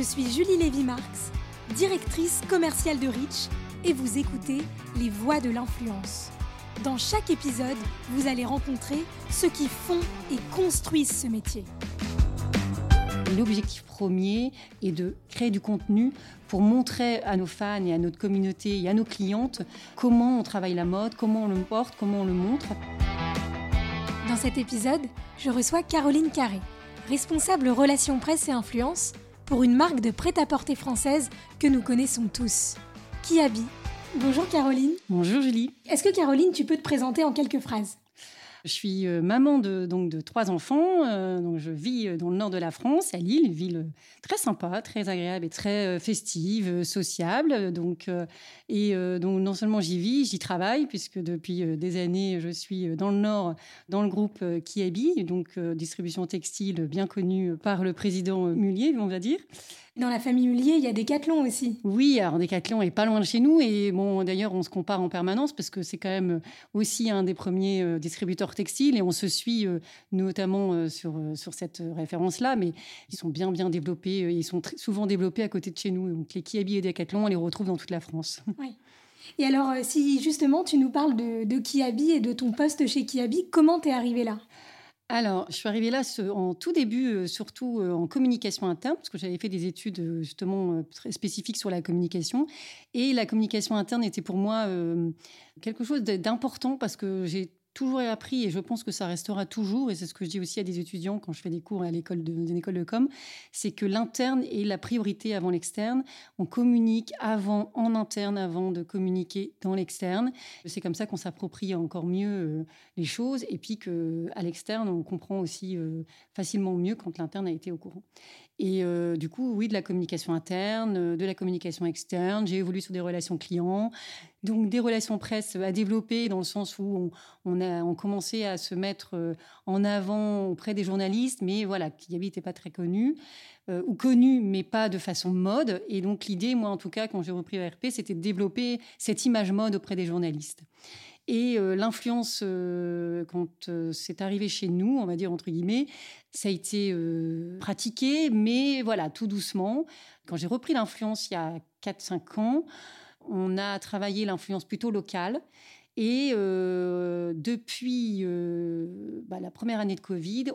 Je suis Julie Lévy-Marx, directrice commerciale de Rich, et vous écoutez Les Voix de l'influence. Dans chaque épisode, vous allez rencontrer ceux qui font et construisent ce métier. L'objectif premier est de créer du contenu pour montrer à nos fans et à notre communauté et à nos clientes comment on travaille la mode, comment on le porte, comment on le montre. Dans cet épisode, je reçois Caroline Carré, responsable relations presse et influence pour une marque de prêt-à-porter française que nous connaissons tous, Kiabi. Bonjour Caroline. Bonjour Julie. Est-ce que Caroline, tu peux te présenter en quelques phrases? Je suis euh, maman de, donc, de trois enfants. Euh, donc je vis euh, dans le nord de la France, à Lille, une ville très sympa, très agréable et très festive, sociable. Donc, et donc non seulement j'y vis, j'y travaille, puisque depuis des années, je suis dans le nord, dans le groupe Kiabi, donc distribution textile bien connue par le président Mullier, on va dire. Dans la famille Mullier, il y a Decathlon aussi. Oui, alors Decathlon est pas loin de chez nous et bon, d'ailleurs, on se compare en permanence parce que c'est quand même aussi un des premiers euh, distributeurs textiles et on se suit euh, notamment euh, sur, sur cette référence-là, mais ils sont bien bien développés, ils sont souvent développés à côté de chez nous. Donc les Kiabi et Decathlon, on les retrouve dans toute la France. Oui. Et alors, si justement tu nous parles de, de Kiabi et de ton poste chez Kiabi, comment t'es arrivé là? Alors, je suis arrivée là en tout début, euh, surtout euh, en communication interne, parce que j'avais fait des études euh, justement très spécifiques sur la communication. Et la communication interne était pour moi quelque chose d'important parce que j'ai toujours appris et je pense que ça restera toujours, et c'est ce que je dis aussi à des étudiants quand je fais des cours à l'école de, de com, c'est que l'interne est la priorité avant l'externe. On communique avant, en interne, avant de communiquer dans l'externe. C'est comme ça qu'on s'approprie encore mieux euh, les choses, et puis qu'à l'externe, on comprend aussi euh, facilement mieux quand l'interne a été au courant. Et euh, du coup, oui, de la communication interne, de la communication externe. J'ai évolué sur des relations clients, donc des relations presse à développer dans le sens où on, a on commençait à se mettre euh, en avant auprès des journalistes, mais voilà, qui n'étaient pas très connus, euh, ou connus, mais pas de façon mode. Et donc l'idée, moi en tout cas, quand j'ai repris ERP, c'était de développer cette image mode auprès des journalistes. Et euh, l'influence, euh, quand euh, c'est arrivé chez nous, on va dire entre guillemets, ça a été pratiqué, mais voilà, tout doucement. Quand j'ai repris l'influence il y a 4-5 ans, on a travaillé l'influence plutôt locale. Et depuis bah, la première année de Covid,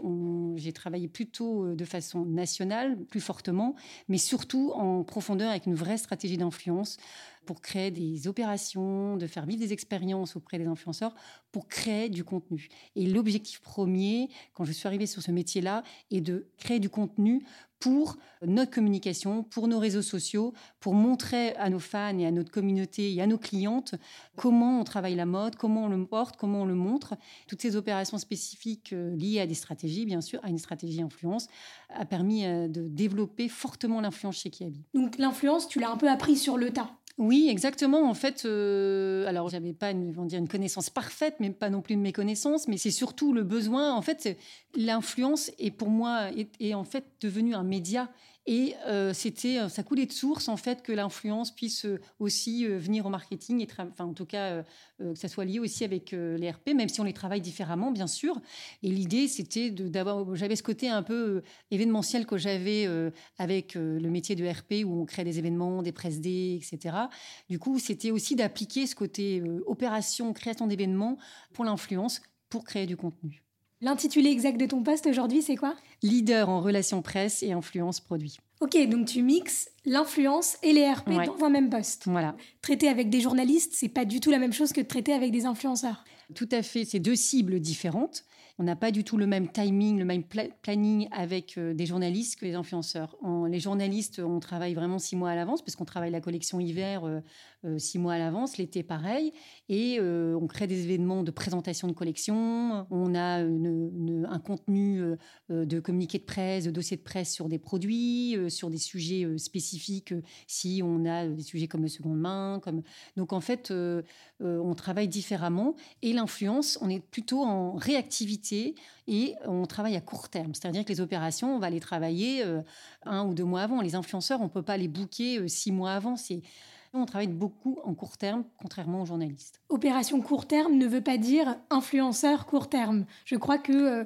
j'ai travaillé plutôt de façon nationale, plus fortement, mais surtout en profondeur avec une vraie stratégie d'influence pour créer des opérations, de faire vivre des expériences auprès des influenceurs, pour créer du contenu. Et l'objectif premier, quand je suis arrivée sur ce métier-là, est de créer du contenu pour notre communication, pour nos réseaux sociaux, pour montrer à nos fans et à notre communauté et à nos clientes comment on travaille la mode, comment on le porte, comment on le montre. Toutes ces opérations spécifiques euh, liées à des stratégies, bien sûr, à une stratégie influence, a permis euh, de développer fortement l'influence chez Kiabi. Donc l'influence, tu l'as un peu appris sur le tas? Oui, exactement. En fait, euh, alors j'avais pas une, dire une connaissance parfaite, mais pas non plus une méconnaissance, mais c'est surtout le besoin. En fait, l'influence est pour moi est, en fait devenu un média et euh, c'était, euh, ça coulait de source en fait que l'influence puisse euh, aussi venir au marketing et, enfin en tout cas que ça soit lié aussi avec les RP, même si on les travaille différemment bien sûr. Et l'idée c'était d'avoir, j'avais ce côté un peu événementiel que j'avais avec le métier de RP où on crée des événements, des presse D, etc. Du coup, c'était aussi d'appliquer ce côté opération, création d'événements pour l'influence pour créer du contenu. L'intitulé exact de ton poste aujourd'hui, c'est quoi? Leader en relations presse et influence produit. Ok, donc tu mixes l'influence et les RP dans un même poste. Voilà. Traiter avec des journalistes, c'est pas du tout la même chose que de traiter avec des influenceurs. Tout à fait, c'est deux cibles différentes. On n'a pas du tout le même timing, le même planning avec euh, des journalistes que les influenceurs. les journalistes, on travaille vraiment six mois à l'avance, parce qu'on travaille la collection hiver euh, euh, six mois à l'avance, l'été pareil, et on crée des événements de présentation de collection, on a un contenu de communiqué de presse, de dossier de presse sur des produits, sur des sujets spécifiques, si on a des sujets comme le seconde main. Comme... Donc en fait, on travaille différemment, et l'influence, on est plutôt en réactivité et on travaille à court terme. C'est-à-dire que les opérations, on va les travailler euh, un ou deux mois avant. Les influenceurs, on ne peut pas les booker euh, six mois avant. C'est On travaille beaucoup en court terme, contrairement aux journalistes. Opération court terme ne veut pas dire influenceur court terme. Je crois que euh,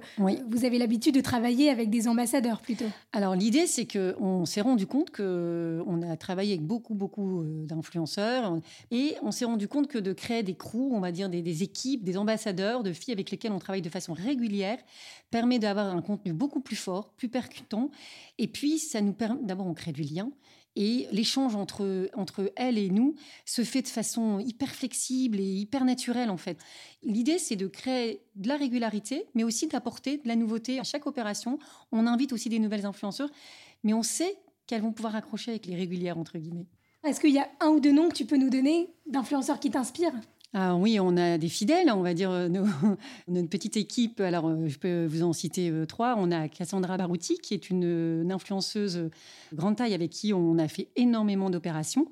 vous avez l'habitude de travailler avec des ambassadeurs plutôt. Alors l'idée, c'est qu'on s'est rendu compte qu'on a travaillé avec beaucoup, beaucoup euh, d'influenceurs et on s'est rendu compte que de créer des crews, on va dire des, des équipes, des ambassadeurs de filles avec lesquelles on travaille de façon régulière, permet d'avoir un contenu beaucoup plus fort, plus percutant. Et puis, ça nous permet, d'abord, on crée du lien. Et l'échange entre, entre elle et nous se fait de façon hyper flexible et hyper naturelle, en fait. L'idée, c'est de créer de la régularité, mais aussi d'apporter de la nouveauté à chaque opération. On invite aussi des nouvelles influenceurs, mais on sait qu'elles vont pouvoir accrocher avec les régulières, entre guillemets. Est-ce qu'il y a un ou deux noms que tu peux nous donner d'influenceurs qui t'inspirent? Ah oui, on a des fidèles, on va dire, euh, notre petite équipe. Alors, euh, je peux vous en citer euh, trois. On a Cassandra Barouti, qui est une, influenceuse grande taille avec qui on a fait énormément d'opérations.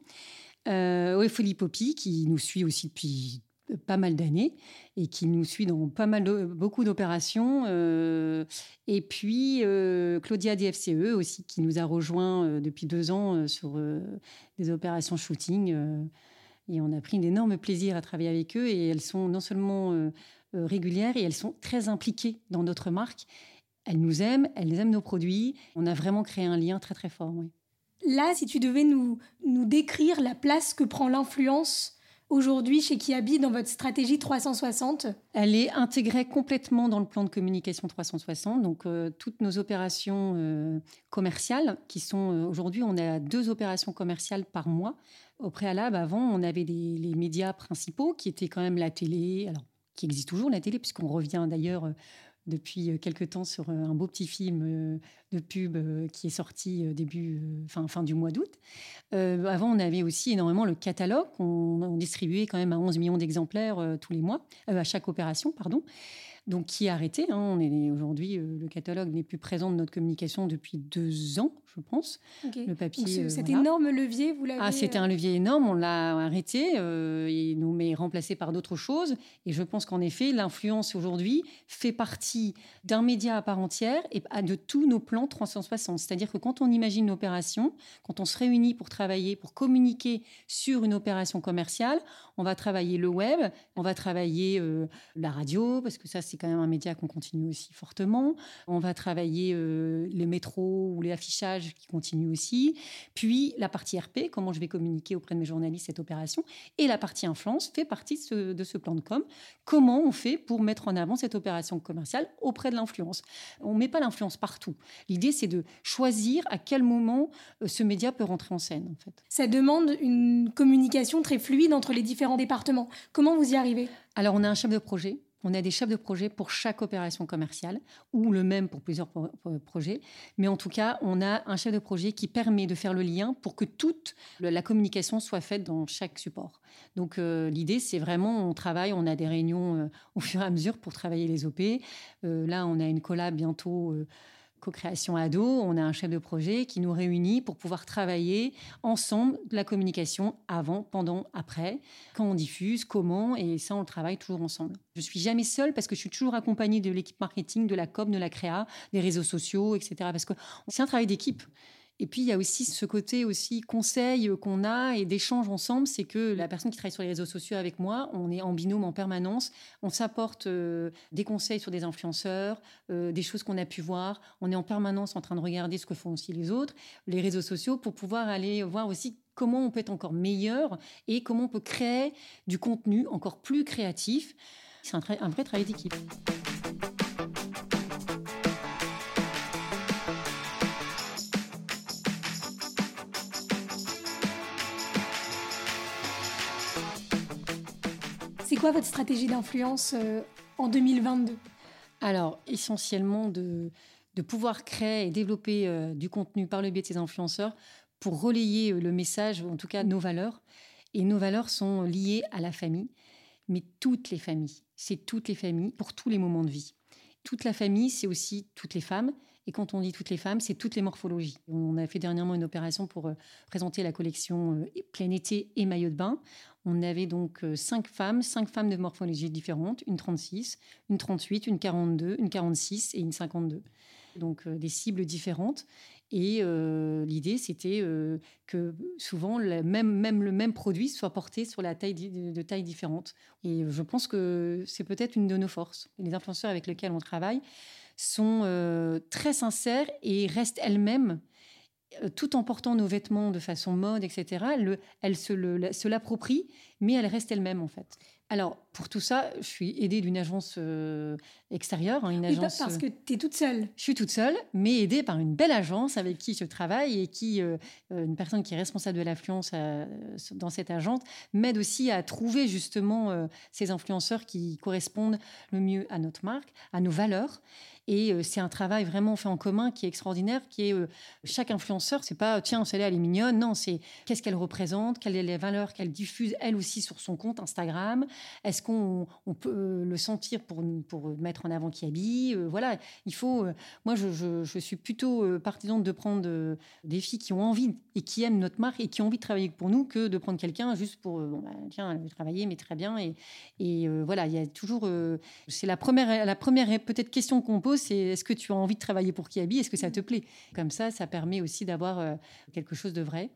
Euh, Poppy, qui nous suit aussi depuis pas mal d'années et qui nous suit dans pas mal de, beaucoup d'opérations. et puis Claudia DFCE aussi, qui nous a rejoint depuis deux ans sur des opérations shooting. Et on a pris un énorme plaisir à travailler avec eux et elles sont non seulement euh, euh, régulières et elles sont très impliquées dans notre marque. Elles nous aiment, elles aiment nos produits. On a vraiment créé un lien très très fort. Là, si tu devais nous, nous décrire la place que prend l'influence aujourd'hui chez Kiabi dans votre stratégie 360 Elle est intégrée complètement dans le plan de communication 360. Donc, euh, toutes nos opérations commerciales, qui sont aujourd'hui, on a deux opérations commerciales par mois au préalable, avant, on avait les médias principaux qui étaient quand même la télé, alors qui existe toujours la télé, puisqu'on revient d'ailleurs euh, depuis euh, quelques temps sur euh, un beau petit film de pub qui est sorti début, fin, fin du mois d'août. avant, on avait aussi énormément le catalogue. On distribuait quand même à 11 millions d'exemplaires tous les mois, à chaque opération, pardon donc qui est arrêté. Hein. On est aujourd'hui, euh, le catalogue n'est plus présent de notre communication depuis deux ans, je pense. Le papier. Euh, cet énorme levier, vous l'avez. Ah, c'était euh, un levier énorme. On l'a arrêté. il nous met remplacé par d'autres choses. Et je pense qu'en effet, l'influence aujourd'hui fait partie d'un média à part entière et de tous nos plans 360. C'est-à-dire que quand on imagine une opération, quand on se réunit pour travailler, pour communiquer sur une opération commerciale, on va travailler le web, on va travailler la radio parce que ça c'est quand même un média qu'on continue aussi fortement. On va travailler euh, les métros ou les affichages qui continuent aussi. Puis la partie RP, comment je vais communiquer auprès de mes journalistes cette opération. Et la partie influence fait partie de ce, plan de com. Comment on fait pour mettre en avant cette opération commerciale auprès de l'influence? On ne met pas l'influence partout. L'idée, c'est de choisir à quel moment euh, ce média peut rentrer en scène. En fait. Ça demande une communication très fluide entre les différents départements. Comment vous y arrivez? Alors, on a un chef de projet on a des chefs de projet pour chaque opération commerciale ou le même pour plusieurs projets. Mais en tout cas, on a un chef de projet qui permet de faire le lien pour que toute la communication soit faite dans chaque support. Donc euh, l'idée, c'est vraiment, on travaille, on a des réunions euh, au fur et à mesure pour travailler les OP. Euh, là, on a une collab bientôt co-création ado, on a un chef de projet qui nous réunit pour pouvoir travailler ensemble de la communication avant, pendant, après, quand on diffuse, comment, et ça, on le travaille toujours ensemble. Je suis jamais seule parce que je suis toujours accompagnée de l'équipe marketing, de la com, de la créa, des réseaux sociaux, etc. Parce que c'est un travail d'équipe. Et puis, il y a aussi ce côté aussi conseil qu'on a et d'échange ensemble. C'est que la personne qui travaille sur les réseaux sociaux avec moi, on est en binôme en permanence. On s'apporte euh, des conseils sur des influenceurs, euh, des choses qu'on a pu voir. On est en permanence en train de regarder ce que font aussi les autres, les réseaux sociaux, pour pouvoir aller voir aussi comment on peut être encore meilleur et comment on peut créer du contenu encore plus créatif. C'est un, un vrai travail d'équipe. C'est quoi votre stratégie d'influence euh, en 2022 Alors, essentiellement de, de pouvoir créer et développer euh, du contenu par le biais de ces influenceurs pour relayer euh, le message, en tout cas nos valeurs. Et nos valeurs sont liées à la famille, mais toutes les familles. C'est toutes les familles pour tous les moments de vie. Toute la famille, c'est aussi toutes les femmes. Et quand on dit toutes les femmes, c'est toutes les morphologies. On a fait dernièrement une opération pour présenter la collection plein été et maillot de bain. On avait donc euh, cinq femmes, cinq femmes de morphologie différentes, une 36, une 38, une 42, une 46 et une 52. Donc euh, des cibles différentes. Et l'idée, c'était que souvent, même, le même produit soit porté sur la taille de, tailles différentes. Et je pense que c'est peut-être une de nos forces. Les influenceurs avec lesquels on travaille sont très sincères et restent elles-mêmes euh, tout en portant nos vêtements de façon mode, etc., elle se l'approprie, mais elle reste elle-même en fait. Alors, pour tout ça, je suis aidée d'une agence euh, extérieure. Hein, une agence, parce que tu es toute seule. Je suis toute seule, mais aidée par une belle agence avec qui je travaille et qui, euh, une personne qui est responsable de l'influence dans cette agence, m'aide aussi à trouver justement ces influenceurs qui correspondent le mieux à notre marque, à nos valeurs. Et euh, c'est un travail vraiment fait en commun qui est extraordinaire, qui est euh, chaque influenceur, c'est pas tiens, celle-là elle est mignonne, non, c'est qu'est-ce qu'elle représente, quelles sont les valeurs qu'elle diffuse elle aussi sur son compte Instagram, est-ce qu'on on peut euh, le sentir pour, pour mettre en avant qui habille, voilà, il faut, moi je, suis plutôt partisane de prendre des filles qui ont envie et qui aiment notre marque et qui ont envie de travailler pour nous que de prendre quelqu'un juste pour, bon, bah, tiens, elle veut travailler, mais très bien, et, et voilà, il y a toujours, c'est la première, la première peut-être question qu'on pose c'est est-ce que tu as envie de travailler pour Kiabi Est-ce que ça te plaît? Comme ça, ça permet aussi d'avoir euh, quelque chose de vrai.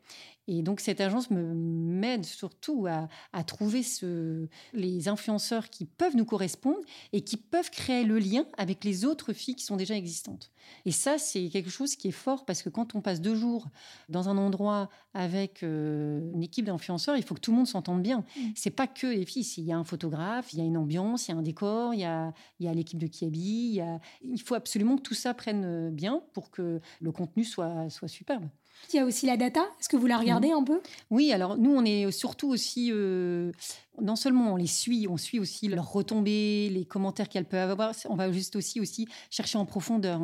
Et donc cette agence m'aide surtout à, trouver ce, les influenceurs qui peuvent nous correspondre et qui peuvent créer le lien avec les autres filles qui sont déjà existantes. Et ça, c'est quelque chose qui est fort parce que quand on passe deux jours dans un endroit avec euh, une équipe d'influenceurs, il faut que tout le monde s'entende bien. Ce mmh. C'est pas que les filles. Il y a un photographe, il y a une ambiance, il y a un décor, il y a, il y a l'équipe de Kiabi. Il, il faut absolument que tout ça prenne bien pour que le contenu soit, soit superbe. Il y a aussi la data. Est-ce que vous la regardez mhm. un peu? Oui, alors nous, on est surtout aussi euh, non seulement on les suit, on suit aussi leurs retombées, les commentaires qu'elles peuvent avoir. On va juste aussi, aussi chercher en profondeur.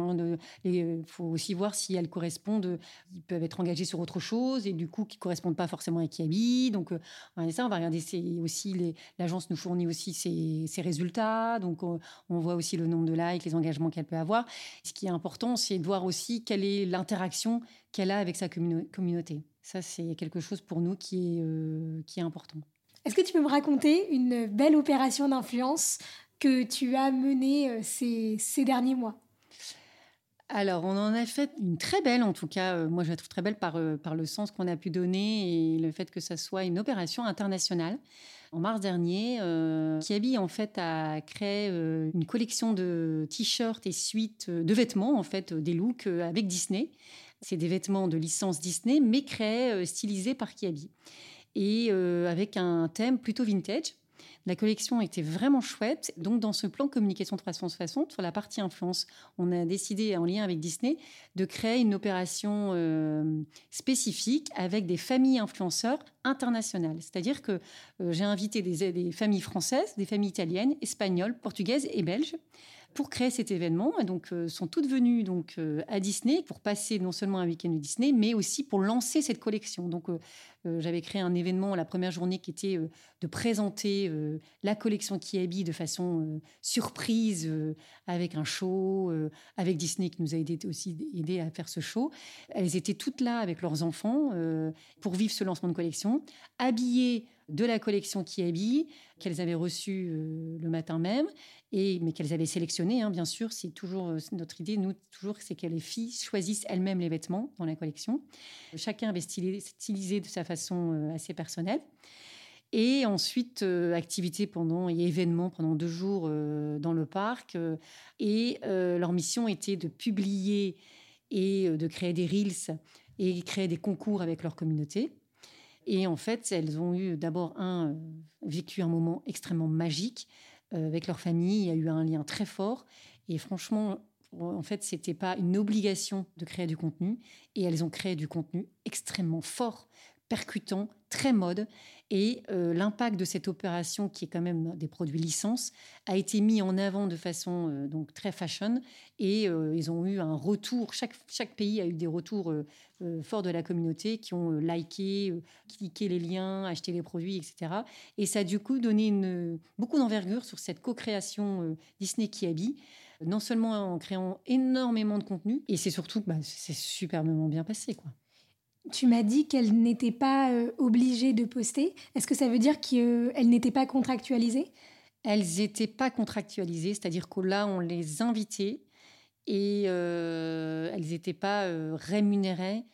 Il hein, faut aussi voir si elles correspondent. Ils peuvent être engagés sur autre chose et du coup qui correspondent pas forcément à Kiabi. Donc euh, on ça, on va regarder aussi l'agence nous fournit aussi ses, résultats. Donc on, voit aussi le nombre de likes, les engagements qu'elle peut avoir. Ce qui est important, c'est de voir aussi quelle est l'interaction qu'elle a avec sa communauté. Ça, c'est quelque chose pour nous qui est, euh, qui est important. Est-ce que tu peux me raconter une belle opération d'influence que tu as menée euh, ces, ces derniers mois? Alors, on en a fait une très belle, en tout cas, euh, moi je la trouve très belle par, euh, par le sens qu'on a pu donner et le fait que ça soit une opération internationale. En mars dernier, euh, Kiabi en fait a créé une collection de t-shirts et suites de vêtements, en fait, des looks avec Disney. C'est des vêtements de licence Disney, mais créés, stylisés par Kiabi et euh, avec un thème plutôt vintage. La collection était vraiment chouette. Donc, dans ce plan communication 360, sur la partie influence, on a décidé, en lien avec Disney, de créer une opération euh, spécifique avec des familles influenceurs internationales. C'est-à-dire que euh, j'ai invité des, familles françaises, des familles italiennes, espagnoles, portugaises et belges pour créer cet événement. Et donc, euh, sont toutes venues donc euh, à Disney pour passer non seulement un week-end Disney, mais aussi pour lancer cette collection. Donc, euh, j'avais créé un événement la première journée qui était de présenter la collection qui habille de façon surprise avec un show, avec Disney qui nous a aidé aussi aidé à faire ce show. Elles étaient toutes là avec leurs enfants pour vivre ce lancement de collection, habillées de la collection habille, qu'elles avaient reçue euh, le matin même, et, mais qu'elles avaient sélectionné, hein, bien sûr. C'est toujours euh, notre idée, nous, toujours, c'est que les filles choisissent elles-mêmes les vêtements dans la collection. Chacun avait stylisé, de sa façon euh, assez personnelle. Et ensuite, activité pendant et événements pendant deux jours dans le parc. et leur mission était de publier et de créer des reels et créer des concours avec leur communauté. Et en fait, elles ont eu d'abord un euh, vécu un moment extrêmement magique euh, avec leur famille. Il y a eu un lien très fort. Et franchement, en fait, c'était pas une obligation de créer du contenu. Et elles ont créé du contenu extrêmement fort, percutant, très mode. Et euh, l'impact de cette opération, qui est quand même des produits licence, a été mis en avant de façon euh, donc très fashion. Et euh, ils ont eu un retour. Chaque, chaque pays a eu des retours forts de la communauté qui ont liké, cliqué les liens, acheté les produits, etc. Et ça a du coup donné beaucoup d'envergure sur cette co-création Disney qui habille non seulement en créant énormément de contenu, et c'est surtout, bah, c'est superbement bien passé, quoi. Tu m'as dit qu'elle n'était pas euh, obligée de poster. Est-ce que ça veut dire qu'elle n'était pas contractualisée? Elles n'étaient pas contractualisées, c'est-à-dire que là, on les invitait et elles n'étaient pas rémunérées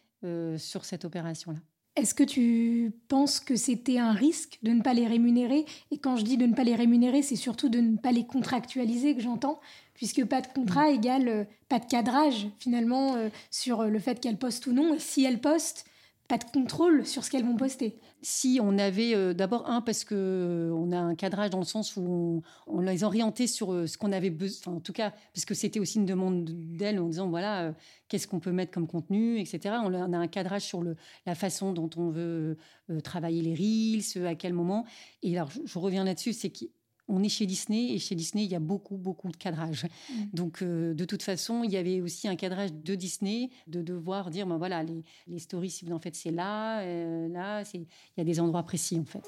sur cette opération-là. Est-ce que tu penses que c'était un risque de ne pas les rémunérer? Et quand je dis de ne pas les rémunérer, c'est surtout de ne pas les contractualiser que j'entends, puisque pas de contrat égale euh, pas de cadrage finalement euh, sur le fait qu'elles postent ou non. Et si elles postent, de contrôle sur ce qu'elles vont poster. Si on avait euh, d'abord un parce que euh, on a un cadrage dans le sens où on, les orientait sur euh, ce qu'on avait besoin, en tout cas parce que c'était aussi une demande d'elles en disant voilà qu'est-ce qu'on peut mettre comme contenu, etc. On a un cadrage sur le, la façon dont on veut travailler les reels, à quel moment. Et alors je, reviens là-dessus, c'est que on est chez Disney et chez Disney, il y a beaucoup, beaucoup de cadrage. Mm. Donc, euh, de toute façon, il y avait aussi un cadrage de Disney, de devoir dire, ben voilà, les, stories, si vous en faites, c'est là, euh, là, il y a des endroits précis, en fait.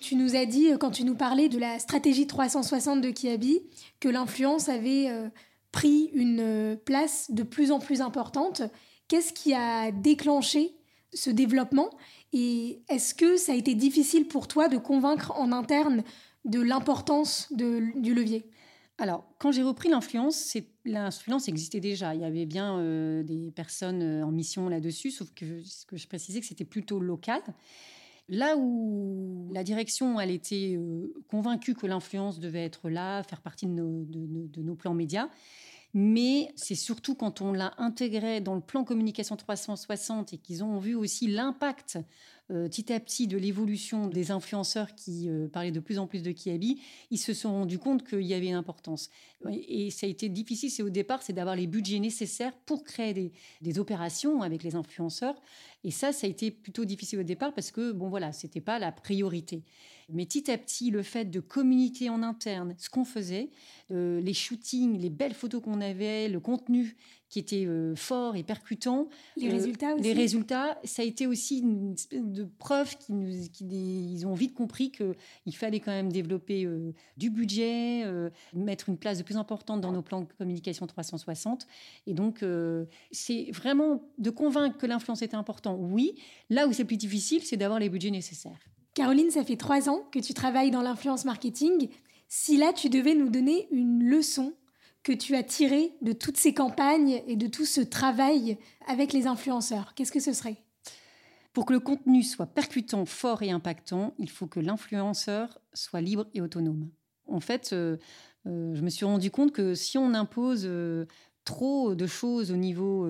Tu nous as dit, quand tu nous parlais de la stratégie 360 de Kiabi, que l'influence avait euh, pris une place de plus en plus importante. Qu'est-ce qui a déclenché ce développement Et est-ce que ça a été difficile pour toi de convaincre en interne de l'importance du levier? Alors, quand j'ai repris l'influence, l'influence existait déjà. Il y avait bien euh, des personnes euh, en mission là-dessus, sauf que ce que je précisais que c'était plutôt local. Là où la direction, elle était euh, convaincue que l'influence devait être là, faire partie de nos, de nos plans médias, mais c'est surtout quand on l'a intégré dans le plan communication 360 et qu'ils ont vu aussi l'impact euh, petit à petit de l'évolution des influenceurs qui euh, parlaient de plus en plus de Kiabi, ils se sont rendus compte qu'il y avait une importance. Et, ça a été difficile, c'est au départ, c'est d'avoir les budgets nécessaires pour créer des, des, opérations avec les influenceurs. Et ça, ça a été plutôt difficile au départ parce que, bon voilà, c'était pas la priorité. Mais petit à petit, le fait de communiquer en interne ce qu'on faisait, euh, les shootings, les belles photos qu'on avait, le contenu qui était euh, fort et percutant. Les euh, résultats aussi. Les résultats, ça a été aussi une espèce de preuve qu'ils ils ont vite compris qu'il fallait quand même développer du budget, mettre une place de plus importante dans nos plans de communication 360. Et donc, c'est vraiment de convaincre que l'influence était important, oui. Là où c'est plus difficile, c'est d'avoir les budgets nécessaires. Caroline, ça fait trois ans que tu travailles dans l'influence marketing. Si là, tu devais nous donner une leçon que tu as tirée de toutes ces campagnes et de tout ce travail avec les influenceurs, qu'est-ce que ce serait? Pour que le contenu soit percutant, fort et impactant, il faut que l'influenceur soit libre et autonome. En fait, euh, euh, je me suis rendu compte que si on impose euh, trop de choses au niveau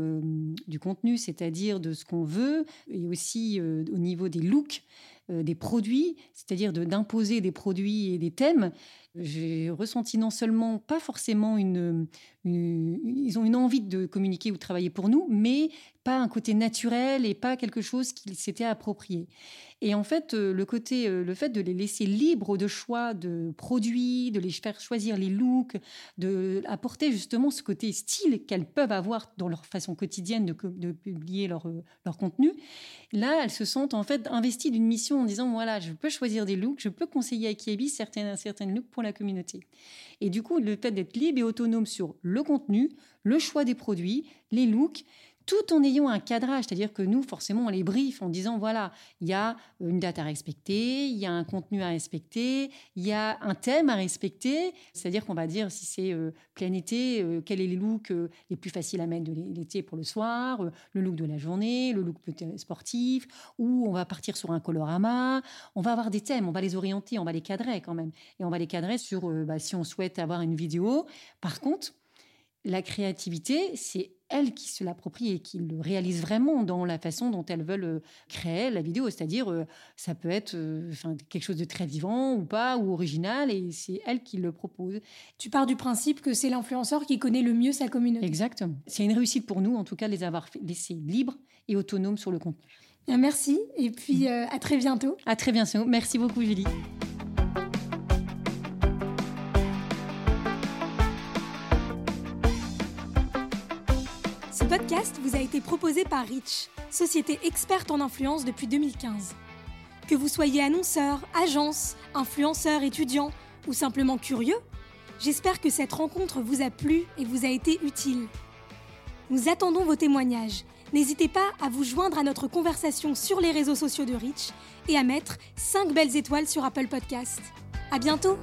du contenu, c'est-à-dire de ce qu'on veut, et aussi au niveau des looks, euh, des produits, c'est-à-dire d'imposer des produits et des thèmes, j'ai ressenti non seulement pas forcément une, ils ont une envie de communiquer ou de travailler pour nous, mais pas un côté naturel et pas quelque chose qu'ils s'étaient approprié. Et en fait, euh, le côté, euh, le fait de les laisser libres de choix de produits, de les faire choisir les looks, de apporter justement ce côté style qu'elles peuvent avoir dans leur façon quotidienne de, publier leur, euh, leur contenu, là, elles se sentent en fait investies d'une mission en disant voilà, je peux choisir des looks, je peux conseiller à Kiebi certaines, certaines looks pour la communauté. Et du coup, le fait d'être libre et autonome sur le contenu, le choix des produits, les looks, tout en ayant un cadrage, c'est-à-dire que nous, forcément, on les brief en disant, voilà, il y a une date à respecter, il y a un contenu à respecter, il y a un thème à respecter, c'est-à-dire qu'on va dire si c'est euh, plein été, euh, quels sont les looks euh, les plus faciles à mettre de l'été pour le soir, le look de la journée, le look sportif, ou on va partir sur un colorama, on va avoir des thèmes, on va les orienter, on va les cadrer quand même, et on va les cadrer sur, bah, si on souhaite avoir une vidéo. Par contre, la créativité, c'est elles qui se l'approprient et qui le réalisent vraiment dans la façon dont elles veulent euh, créer la vidéo. C'est-à-dire, euh, ça peut être euh, quelque chose de très vivant ou pas, ou original, et c'est elles qui le proposent. Tu pars du principe que c'est l'influenceur qui connaît le mieux sa communauté. Exactement. C'est une réussite pour nous, en tout cas, de les avoir laissés libres et autonomes sur le contenu. merci, et puis à très bientôt. À très bientôt. Merci beaucoup, Julie. Podcast vous a été proposé par Rich, société experte en influence depuis 2015. Que vous soyez annonceur, agence, influenceur, étudiant ou simplement curieux, j'espère que cette rencontre vous a plu et vous a été utile. Nous attendons vos témoignages. N'hésitez pas à vous joindre à notre conversation sur les réseaux sociaux de Rich et à mettre 5 belles étoiles sur Apple Podcast. À bientôt!